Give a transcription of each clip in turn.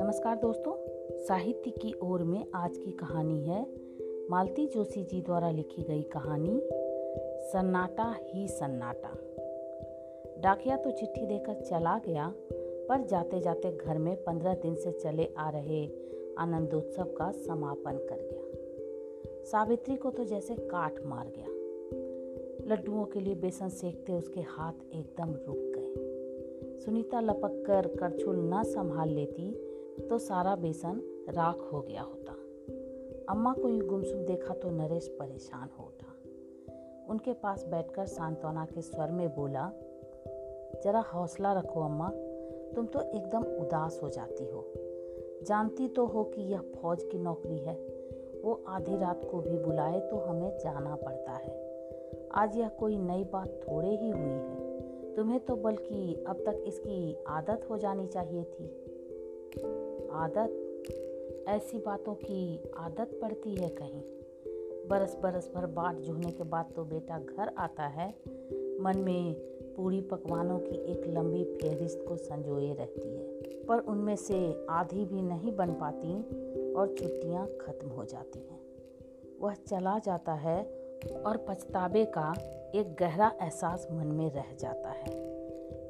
नमस्कार दोस्तों, साहित्य की ओर में आज की कहानी है मालती जोशी जी द्वारा लिखी गई कहानी, सन्नाटा ही सन्नाटा। डाकिया तो चिट्ठी देकर चला गया, पर जाते जाते घर में पंद्रह दिन से चले आ रहे आनंदोत्सव का समापन कर गया सावित्री को तो जैसे काट मार गया। लड्डुओं के लिए बेसन सेकते उसके हाथ एकदम रुक गए। सुनीता लपक कर करछुल न संभाल लेती तो सारा बेसन राख हो गया होता। अम्मा को यूँ गुमसुम देखा तो नरेश परेशान हो उठा। उनके पास बैठकर सांत्वना के स्वर में बोला, जरा हौसला रखो अम्मा, तुम तो एकदम उदास हो जाती हो। जानती तो हो कि यह फौज की नौकरी है, वो आधी रात को भी बुलाए तो हमें जाना पड़ता है। आज यह कोई नई बात थोड़े ही हुई है। तुम्हें तो बल्कि अब तक इसकी आदत हो जानी चाहिए थी। आदत? ऐसी बातों की आदत पड़ती है कहीं। बरस बरस भर बाट जोहने के बाद तो बेटा घर आता है। मन में पूरी पकवानों की एक लंबी फेहरिस्त को संजोए रहती है। पर उनमें से आधी भी नहीं बन पाती और छुट्टियाँ खत्म हो जाती हैं। वह चला जाता है और पछतावे का एक गहरा एहसास मन में रह जाता है।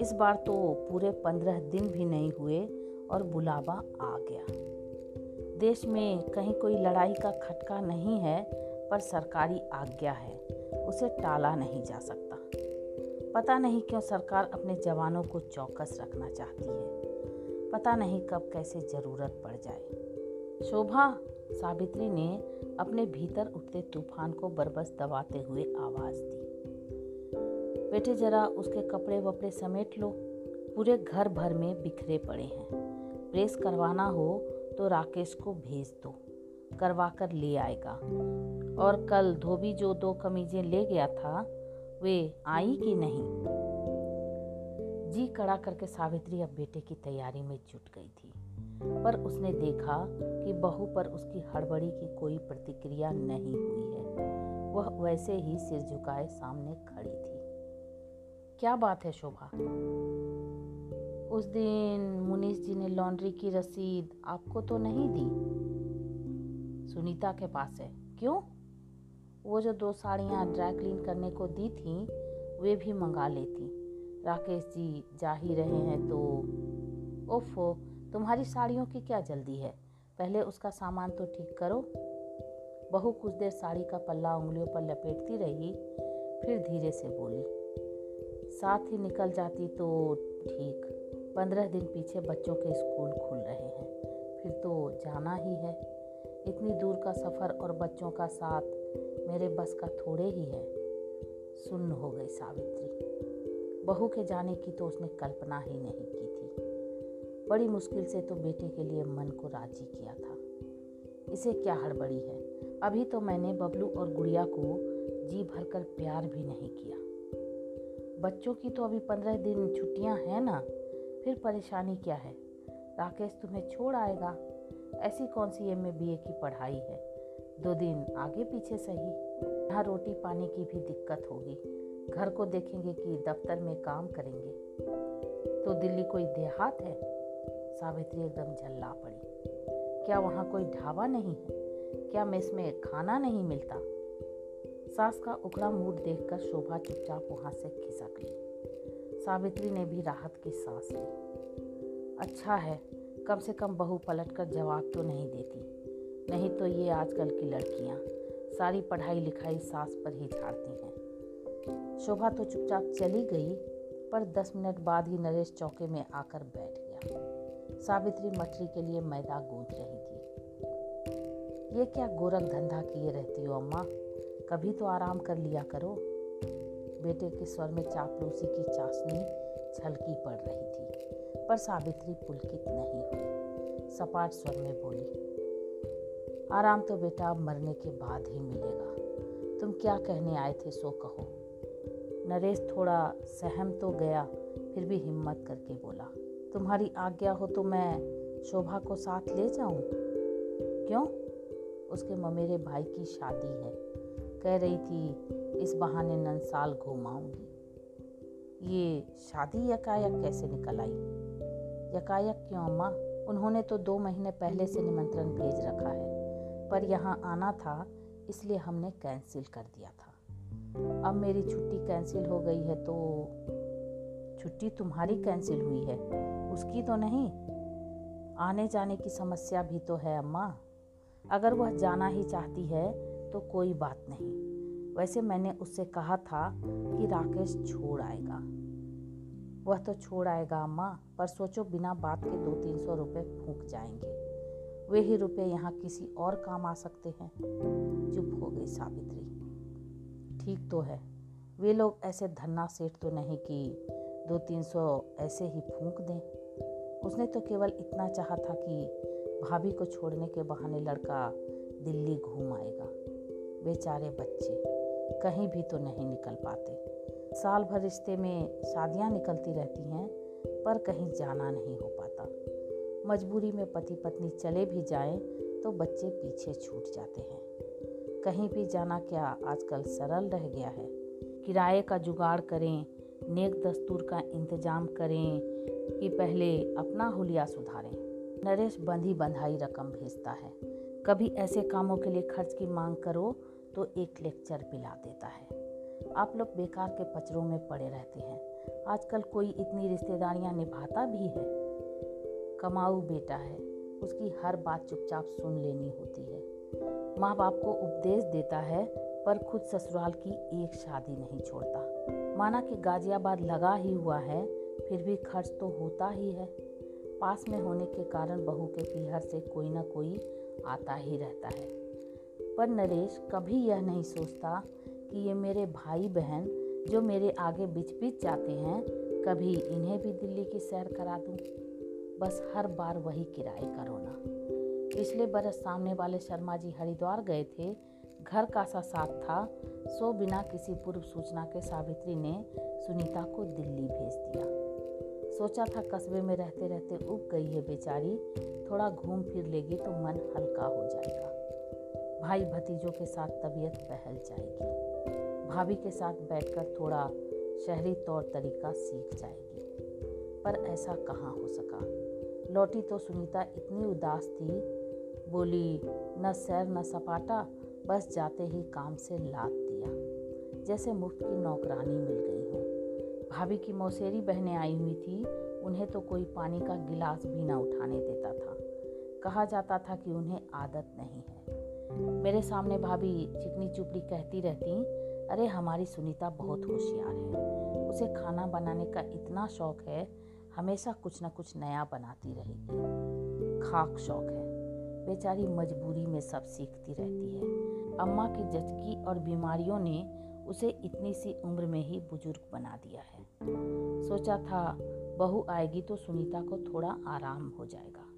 इस बार तो पूरे पंद्रह दिन भी नहीं हुए और बुलावा आ गया। देश में कहीं कोई लड़ाई का खटका नहीं है, पर सरकारी आज्ञा है, उसे टाला नहीं जा सकता। पता नहीं क्यों सरकार अपने जवानों को चौकस रखना चाहती है। पता नहीं कब कैसे ज़रूरत पड़ जाए। शोभा सावित्री ने अपने भीतर उठते तूफ़ान को बरबस दबाते हुए आवाज़ दी। बेटे, जरा उसके कपड़े वपड़े समेट लो। पूरे घर भर में बिखरे पड़े हैं। प्रेस करवाना हो तो राकेश को भेज दो। करवा कर ले आएगा। और कल धोबी जो दो कमीजें ले गया था, वे आई कि नहीं? जी कड़ा करके सावित्री अब बेटे की तैयारी में जुट गई थी। पर उसने देखा कि बहू पर उसकी हड़बड़ी की कोई प्रतिक्रिया नहीं हुई है। वह वैसे ही सिर झुकाए सामने खड़ी थी। क्या बात है, शोभा। उस दिन मुनीश जी ने लॉन्ड्री की रसीद आपको तो नहीं दी? सुनीता के पास है। क्यों? वो जो दो साड़ियाँ ड्राई क्लीन करने को दी थी, वे भी मंगा लेती। राकेश जी जा ही रहे हैं तो ओफो तुम्हारी साड़ियों की क्या जल्दी है? पहले उसका सामान तो ठीक करो। बहू कुछ देर साड़ी का पल्ला उंगलियों पर लपेटती रही, फिर धीरे से बोली, साथ ही निकल जाती तो ठीक। पंद्रह दिन पीछे बच्चों के स्कूल खुल रहे हैं, फिर तो जाना ही है। इतनी दूर का सफ़र और बच्चों का साथ मेरे बस का थोड़े ही है। सुन्न हो गई सावित्री। बहू के जाने की तो उसने कल्पना ही नहीं की थी। बड़ी मुश्किल से तो बेटे के लिए मन को राज़ी किया था। इसे क्या हड़बड़ी है? अभी तो मैंने बबलू और गुड़िया को जी भरकर प्यार भी नहीं किया। बच्चों की तो अभी पंद्रह दिन छुट्टियाँ हैं ना, फिर परेशानी क्या है? राकेश तुम्हें छोड़ आएगा। ऐसी कौन सी एम बी ए की पढ़ाई है? दो दिन आगे पीछे सही। यहाँ रोटी पानी की भी दिक्कत होगी। घर को देखेंगे कि दफ्तर में काम करेंगे। तो दिल्ली कोई देहात है? सावित्री एकदम झल्ला पड़ी। क्या वहाँ कोई ढाबा नहीं है? क्या मेस में खाना नहीं मिलता? सास का उकड़ा मूड देखकर शोभा चुपचाप वहाँ से खिसक ली सावित्री ने भी राहत की सांस ली। अच्छा है, कम से कम बहू पलट कर जवाब तो नहीं देती। नहीं तो ये आजकल की लड़कियाँ। सारी पढ़ाई लिखाई सास पर ही झाड़ती हैं। शोभा तो चुपचाप चली गई, पर दस मिनट बाद ही नरेश चौके में आकर बैठ गया। सावित्री मछली के लिए मैदा गूंथ रही थी। ये क्या गोरख धंधा किए रहती हो अम्मा? कभी तो आराम कर लिया करो। बेटे के स्वर में चापलूसी की चाशनी छलकी पड़ रही थी, पर सावित्री पुलकित नहीं हुई। सपाट स्वर में बोली, आराम तो बेटा मरने के बाद ही मिलेगा। तुम क्या कहने आए थे, सो कहो। नरेश थोड़ा सहम तो गया, फिर भी हिम्मत करके बोला, तुम्हारी आज्ञा हो तो मैं शोभा को साथ ले जाऊँ? क्यों? उसके ममेरे भाई की शादी है। कह रही थी, इस बहाने नंसाल घुमाऊँगी ये शादी यकायक कैसे निकल आई? यकायक क्यों अम्मा? उन्होंने तो दो महीने पहले से निमंत्रण भेज रखा है, पर यहाँ आना था, इसलिए हमने कैंसिल कर दिया था। अब मेरी छुट्टी कैंसिल हो गई है तो छुट्टी तुम्हारी कैंसिल हुई है। उसकी तो नहीं, आने जाने की समस्या भी तो है अम्मा। अगर वह जाना ही चाहती है तो कोई बात नहीं। वैसे मैंने उससे कहा था कि राकेश छोड़ आएगा। वह तो छोड़ आएगा अम्मा, पर सोचो बिना बात के दो तीन सौ रुपये फूक जाएँगे। वे ही रुपये यहाँ किसी और काम आ सकते हैं। चुप हो गई सावित्री। ठीक तो है। वे लोग ऐसे धन्ना सेठ तो नहीं कि दो तीन सौ ऐसे ही फूंक दें। उसने तो केवल इतना चाहा था कि भाभी को छोड़ने के बहाने लड़का दिल्ली घूम आएगा। बेचारे बच्चे, कहीं भी तो नहीं निकल पाते। साल भर रिश्ते में शादियाँ निकलती रहती हैं, पर कहीं जाना नहीं हो पाता। मजबूरी में पति पत्नी चले भी जाएँ तो बच्चे पीछे छूट जाते हैं। कहीं भी जाना क्या आजकल सरल रह गया है। किराए का जुगाड़ करें, नेक दस्तूर का इंतज़ाम करें कि पहले अपना हुलिया सुधारें। नरेश बंधी बंधाई रकम भेजता है। कभी ऐसे कामों के लिए खर्च की मांग करो तो एक लेक्चर पिला देता है। आप लोग बेकार के पचरों में पड़े रहते हैं। आजकल कोई इतनी रिश्तेदारियाँ निभाता भी है। कमाऊ बेटा है, उसकी हर बात चुपचाप सुन लेनी होती है। माँ बाप को उपदेश देता है, पर खुद ससुराल की एक शादी नहीं छोड़ता। माना कि गाजियाबाद लगा ही हुआ है, फिर भी खर्च तो होता ही है। पास में होने के कारण बहू के पीहर से कोई ना कोई आता ही रहता है। पर नरेश कभी यह नहीं सोचता कि ये मेरे भाई बहन जो मेरे आगे बिच बिच जाते हैं, कभी इन्हें भी दिल्ली की सैर करा दूँ। बस हर बार वही किराए का रोना। पिछले बरस सामने वाले शर्मा जी हरिद्वार गए थे। घर का सा साथ था। सो बिना किसी पूर्व सूचना के सावित्री ने सुनीता को दिल्ली भेज दिया। सोचा था कस्बे में रहते रहते उब गई है बेचारी। थोड़ा घूम फिर लेगी तो मन हल्का हो जाएगा। भाई भतीजों के साथ तबीयत बहल जाएगी। भाभी के साथ बैठकर थोड़ा शहरी तौर तरीका सीख जाएगी। पर ऐसा कहाँ हो सका? लौटी तो सुनीता इतनी उदास थी बोली, न सैर, न सपाटा, बस जाते ही काम से लाद दिया। जैसे मुफ़्त की नौकरानी मिल गई हो। भाभी की मौसेरी बहनें आई हुई थी, उन्हें तो कोई पानी का गिलास भी ना उठाने देता था। कहा जाता था कि उन्हें आदत नहीं है। मेरे सामने भाभी चिकनी चुपड़ी कहती रहती, अरे, हमारी सुनीता बहुत होशियार है। उसे खाना बनाने का इतना शौक है, हमेशा कुछ ना कुछ नया बनाती रहेगी। खाक शौक है। बेचारी मजबूरी में सब सीखती रहती है। अम्मा की जचकी और बीमारियों ने उसे इतनी सी उम्र में ही बुज़ुर्ग बना दिया है। सोचा था, बहू आएगी तो सुनीता को थोड़ा आराम हो जाएगा।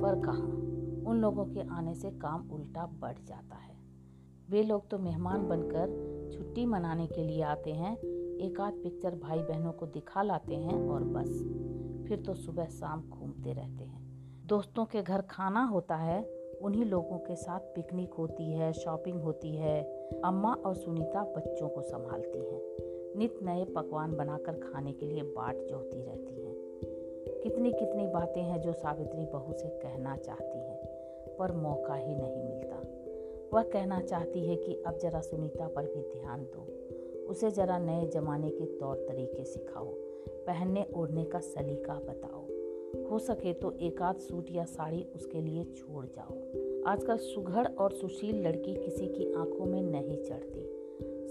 पर कहाँ? उन लोगों के आने से काम उल्टा बढ़ जाता है। वे लोग तो मेहमान बनकर छुट्टी मनाने के लिए आते हैं, एक आध पिक्चर भाई बहनों को दिखा लाते हैं और बस। फिर तो सुबह शाम घूमते रहते हैं। दोस्तों के घर खाना होता है, उन्हीं लोगों के साथ पिकनिक होती है, शॉपिंग होती है। अम्मा और सुनीता बच्चों को संभालती हैं। नित नए पकवान बनाकर खाने के लिए बाट जोहती रहती हैं। कितनी कितनी बातें हैं जो सावित्री बहू से कहना चाहती हैं, पर मौका ही नहीं मिलता। वह कहना चाहती है कि अब जरा सुनीता पर भी ध्यान दो। उसे जरा नए जमाने के तौर तरीके सिखाओ। पहनने ओढ़ने का सलीका बताओ। हो सके तो एक आध सूट या साड़ी उसके लिए छोड़ जाओ। आजकल सुघड़ और सुशील लड़की किसी की आँखों में नहीं चढ़ती।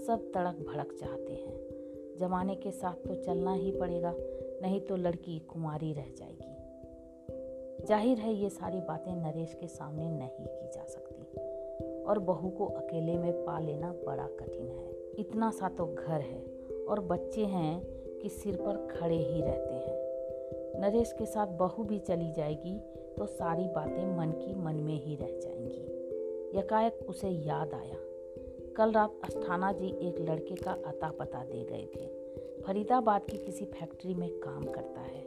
सब तड़क भड़क चाहते हैं। जमाने के साथ तो चलना ही पड़ेगा, नहीं तो लड़की कुमारी रह जाएगी। ज़ाहिर है ये सारी बातें नरेश के सामने नहीं की जा सकती। और बहू को अकेले में पा लेना बड़ा कठिन है। इतना सा तो घर है, और बच्चे हैं कि सिर पर खड़े ही रहते हैं। नरेश के साथ बहू भी चली जाएगी तो सारी बातें मन की मन में ही रह जाएँगी। यकायक उसे याद आया। कल रात अस्थाना जी एक लड़के का अता पता दे गए थे। फरीदाबाद की किसी फैक्ट्री में काम करता है।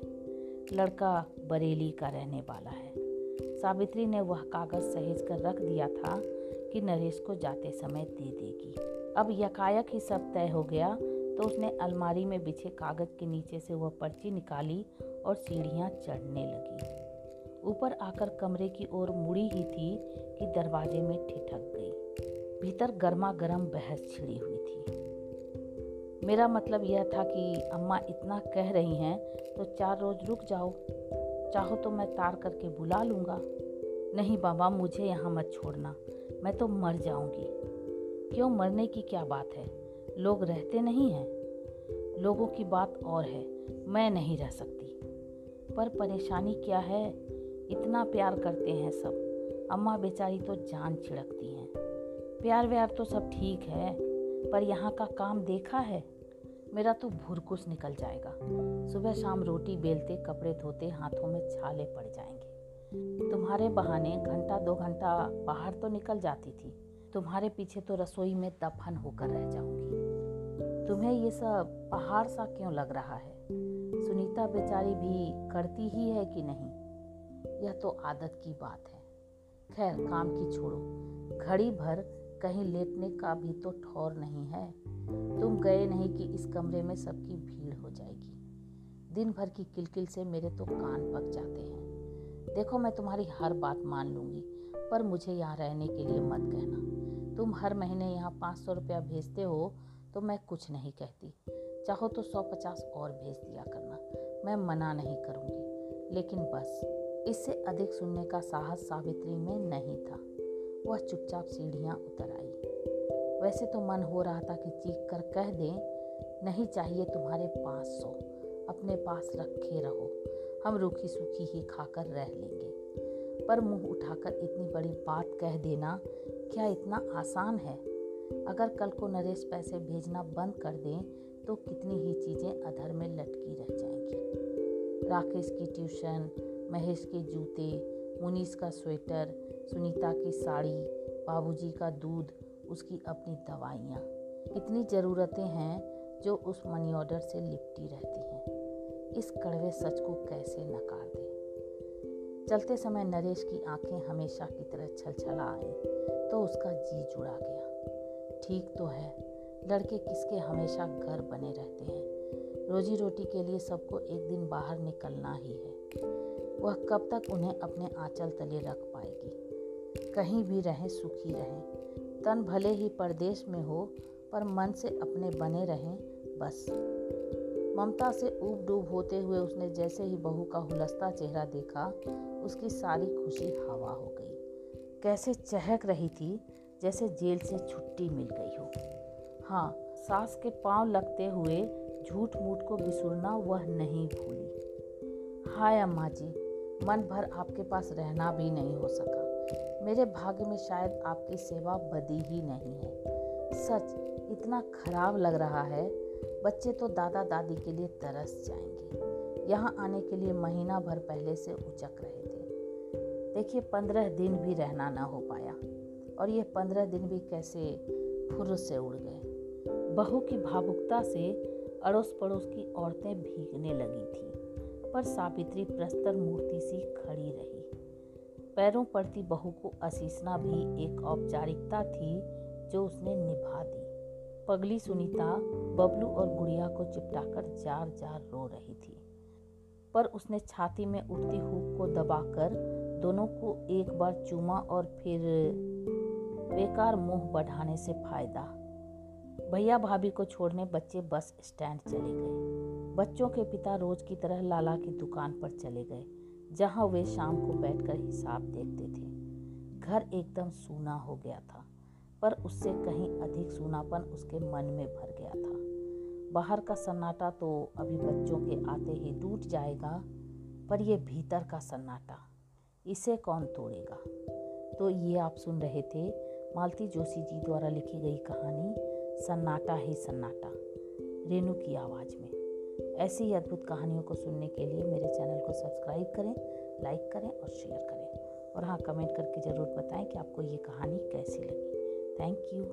लड़का बरेली का रहने वाला है। सावित्री ने वह कागज़ सहेज कर रख दिया था कि नरेश को जाते समय दे देगी। अब यकायक ही सब तय हो गया तो उसने अलमारी में बिछे कागज़ के नीचे से वह पर्ची निकाली और सीढ़ियाँ चढ़ने लगी। ऊपर आकर कमरे की ओर मुड़ी ही थी कि दरवाजे में ठिठक गई। भीतर गर्मा गर्म बहस छिड़ी हुई थी। मेरा मतलब यह था कि अम्मा इतना कह रही हैं तो चार रोज रुक जाओ। चाहो तो मैं तार करके बुला लूँगा। नहीं बाबा, मुझे यहाँ मत छोड़ना। मैं तो मर जाऊँगी। क्यों, मरने की क्या बात है? लोग रहते नहीं हैं। लोगों की बात और है। मैं नहीं रह सकती। पर परेशानी क्या है? इतना प्यार करते हैं सब। अम्मा बेचारी तो जान छिड़कती हैं। प्यार व्यार तो सब ठीक है, पर यहाँ का काम देखा है? मेरा तो भुरकुस निकल जाएगा। सुबह शाम रोटी बेलते, कपड़े धोते, हाथों में छाले पड़ जाएँगे। तुम्हारे बहाने घंटा, दो घंटा बाहर तो निकल जाती थी। तुम्हारे पीछे तो रसोई में दफन होकर रह जाऊँगी। तुम्हें ये सब पहाड़ सा क्यों लग रहा है? सुनीता बेचारी भी करती ही है कि नहीं? यह तो आदत की बात है। खैर, काम की छोड़ो। घड़ी भर कहीं लेटने का भी तो ठौर नहीं है। तुम गए नहीं कि इस कमरे में सबकी भीड़ हो जाएगी। दिन भर की किलकिल से मेरे तो कान पक जाते हैं। देखो, मैं तुम्हारी हर बात मान लूँगी, पर मुझे यहाँ रहने के लिए मत कहना। तुम हर महीने यहाँ पाँच सौ रुपया भेजते हो तो मैं कुछ नहीं कहती। चाहो तो सौ पचास और भेज दिया करना मैं मना नहीं करूँगी। लेकिन बस इससे अधिक सुनने का साहस सावित्री में नहीं था। वह चुपचाप सीढ़ियाँ उतर आई। वैसे तो मन हो रहा था कि चीख कर कह दें, नहीं चाहिए तुम्हारे पास सो, अपने पास रखे रहो, हम रूखी सूखी ही खाकर रह लेंगे। पर मुँह उठाकर इतनी बड़ी बात कह देना क्या इतना आसान है? अगर कल को नरेश पैसे भेजना बंद कर दें तो कितनी ही चीज़ें अधर में लटकी रह जाएँगी। राकेश की ट्यूशन, महेश के जूते, मुनीस का स्वेटर, सुनीता की साड़ी, बाबूजी का दूध, उसकी अपनी दवाइयाँ। इतनी ज़रूरतें हैं जो उस मनी ऑर्डर से लिपटी रहती हैं। इस कड़वे सच को कैसे नकार दे? चलते समय नरेश की आँखें हमेशा की तरह छल छलछला आई तो उसका जी जुड़ा गया। ठीक तो है, लड़के किसके हमेशा घर बने रहते हैं? रोजी रोटी के लिए सबको एक दिन बाहर निकलना ही है। वह कब तक उन्हें अपने आंचल तले रख पाएगी? कहीं भी रहें, सुखी रहें। तन भले ही परदेश में हो, पर मन से अपने बने रहें, बस। ममता से ऊब डूब होते हुए उसने जैसे ही बहू का हुलस्ता चेहरा देखा, उसकी सारी खुशी हवा हो गई। कैसे चहक रही थी, जैसे जेल से छुट्टी मिल गई हो। हाँ सास के पाँव लगते हुए झूठ मूठ को बिसुरना वह नहीं भूली। हाय अम्मा जी, मन भर आपके पास रहना भी नहीं हो सका। मेरे भाग्य में शायद आपकी सेवा बदी ही नहीं है। सच, इतना खराब लग रहा है। बच्चे तो दादा दादी के लिए तरस जाएँगे। यहाँ आने के लिए महीना भर पहले से उचक रहे थे। देखिए, पंद्रह दिन भी रहना ना हो पाया। और ये पंद्रह दिन भी कैसे फुर से उड़ गए। बहू की भावुकता से अड़ोस पड़ोस की औरतें भीगने लगी थी, पर सावित्री प्रस्तर मूर्ति सी खड़ी रही। पैरों पड़ती बहू को असीसना भी एक औपचारिकता थी जो उसने निभा दी। पगली सुनीता बबलू और गुड़िया को चिपटाकर जार जार रो रही थी, पर उसने छाती में उठती हुक को दबाकर दोनों को एक बार चूमा और फिर बेकार मुँह बढ़ाने से फ़ायदा भैया भाभी को छोड़ने बच्चे बस स्टैंड चले गए। बच्चों के पिता रोज की तरह लाला की दुकान पर चले गए, जहाँ वे शाम को बैठकर हिसाब देखते थे। घर एकदम सूना हो गया था, पर उससे कहीं अधिक सूनापन उसके मन में भर गया था। बाहर का सन्नाटा तो अभी बच्चों के आते ही टूट जाएगा, पर यह भीतर का सन्नाटा, इसे कौन तोड़ेगा? तो ये आप सुन रहे थे मालती जोशी जी द्वारा लिखी गई कहानी सन्नाटा ही सन्नाटा रेनू की आवाज़ में। ऐसी ही अद्भुत कहानियों को सुनने के लिए मेरे चैनल को सब्सक्राइब करें, लाइक करें और शेयर करें। और हाँ कमेंट करके ज़रूर बताएँ कि आपको ये कहानी कैसी लगी। Thank you.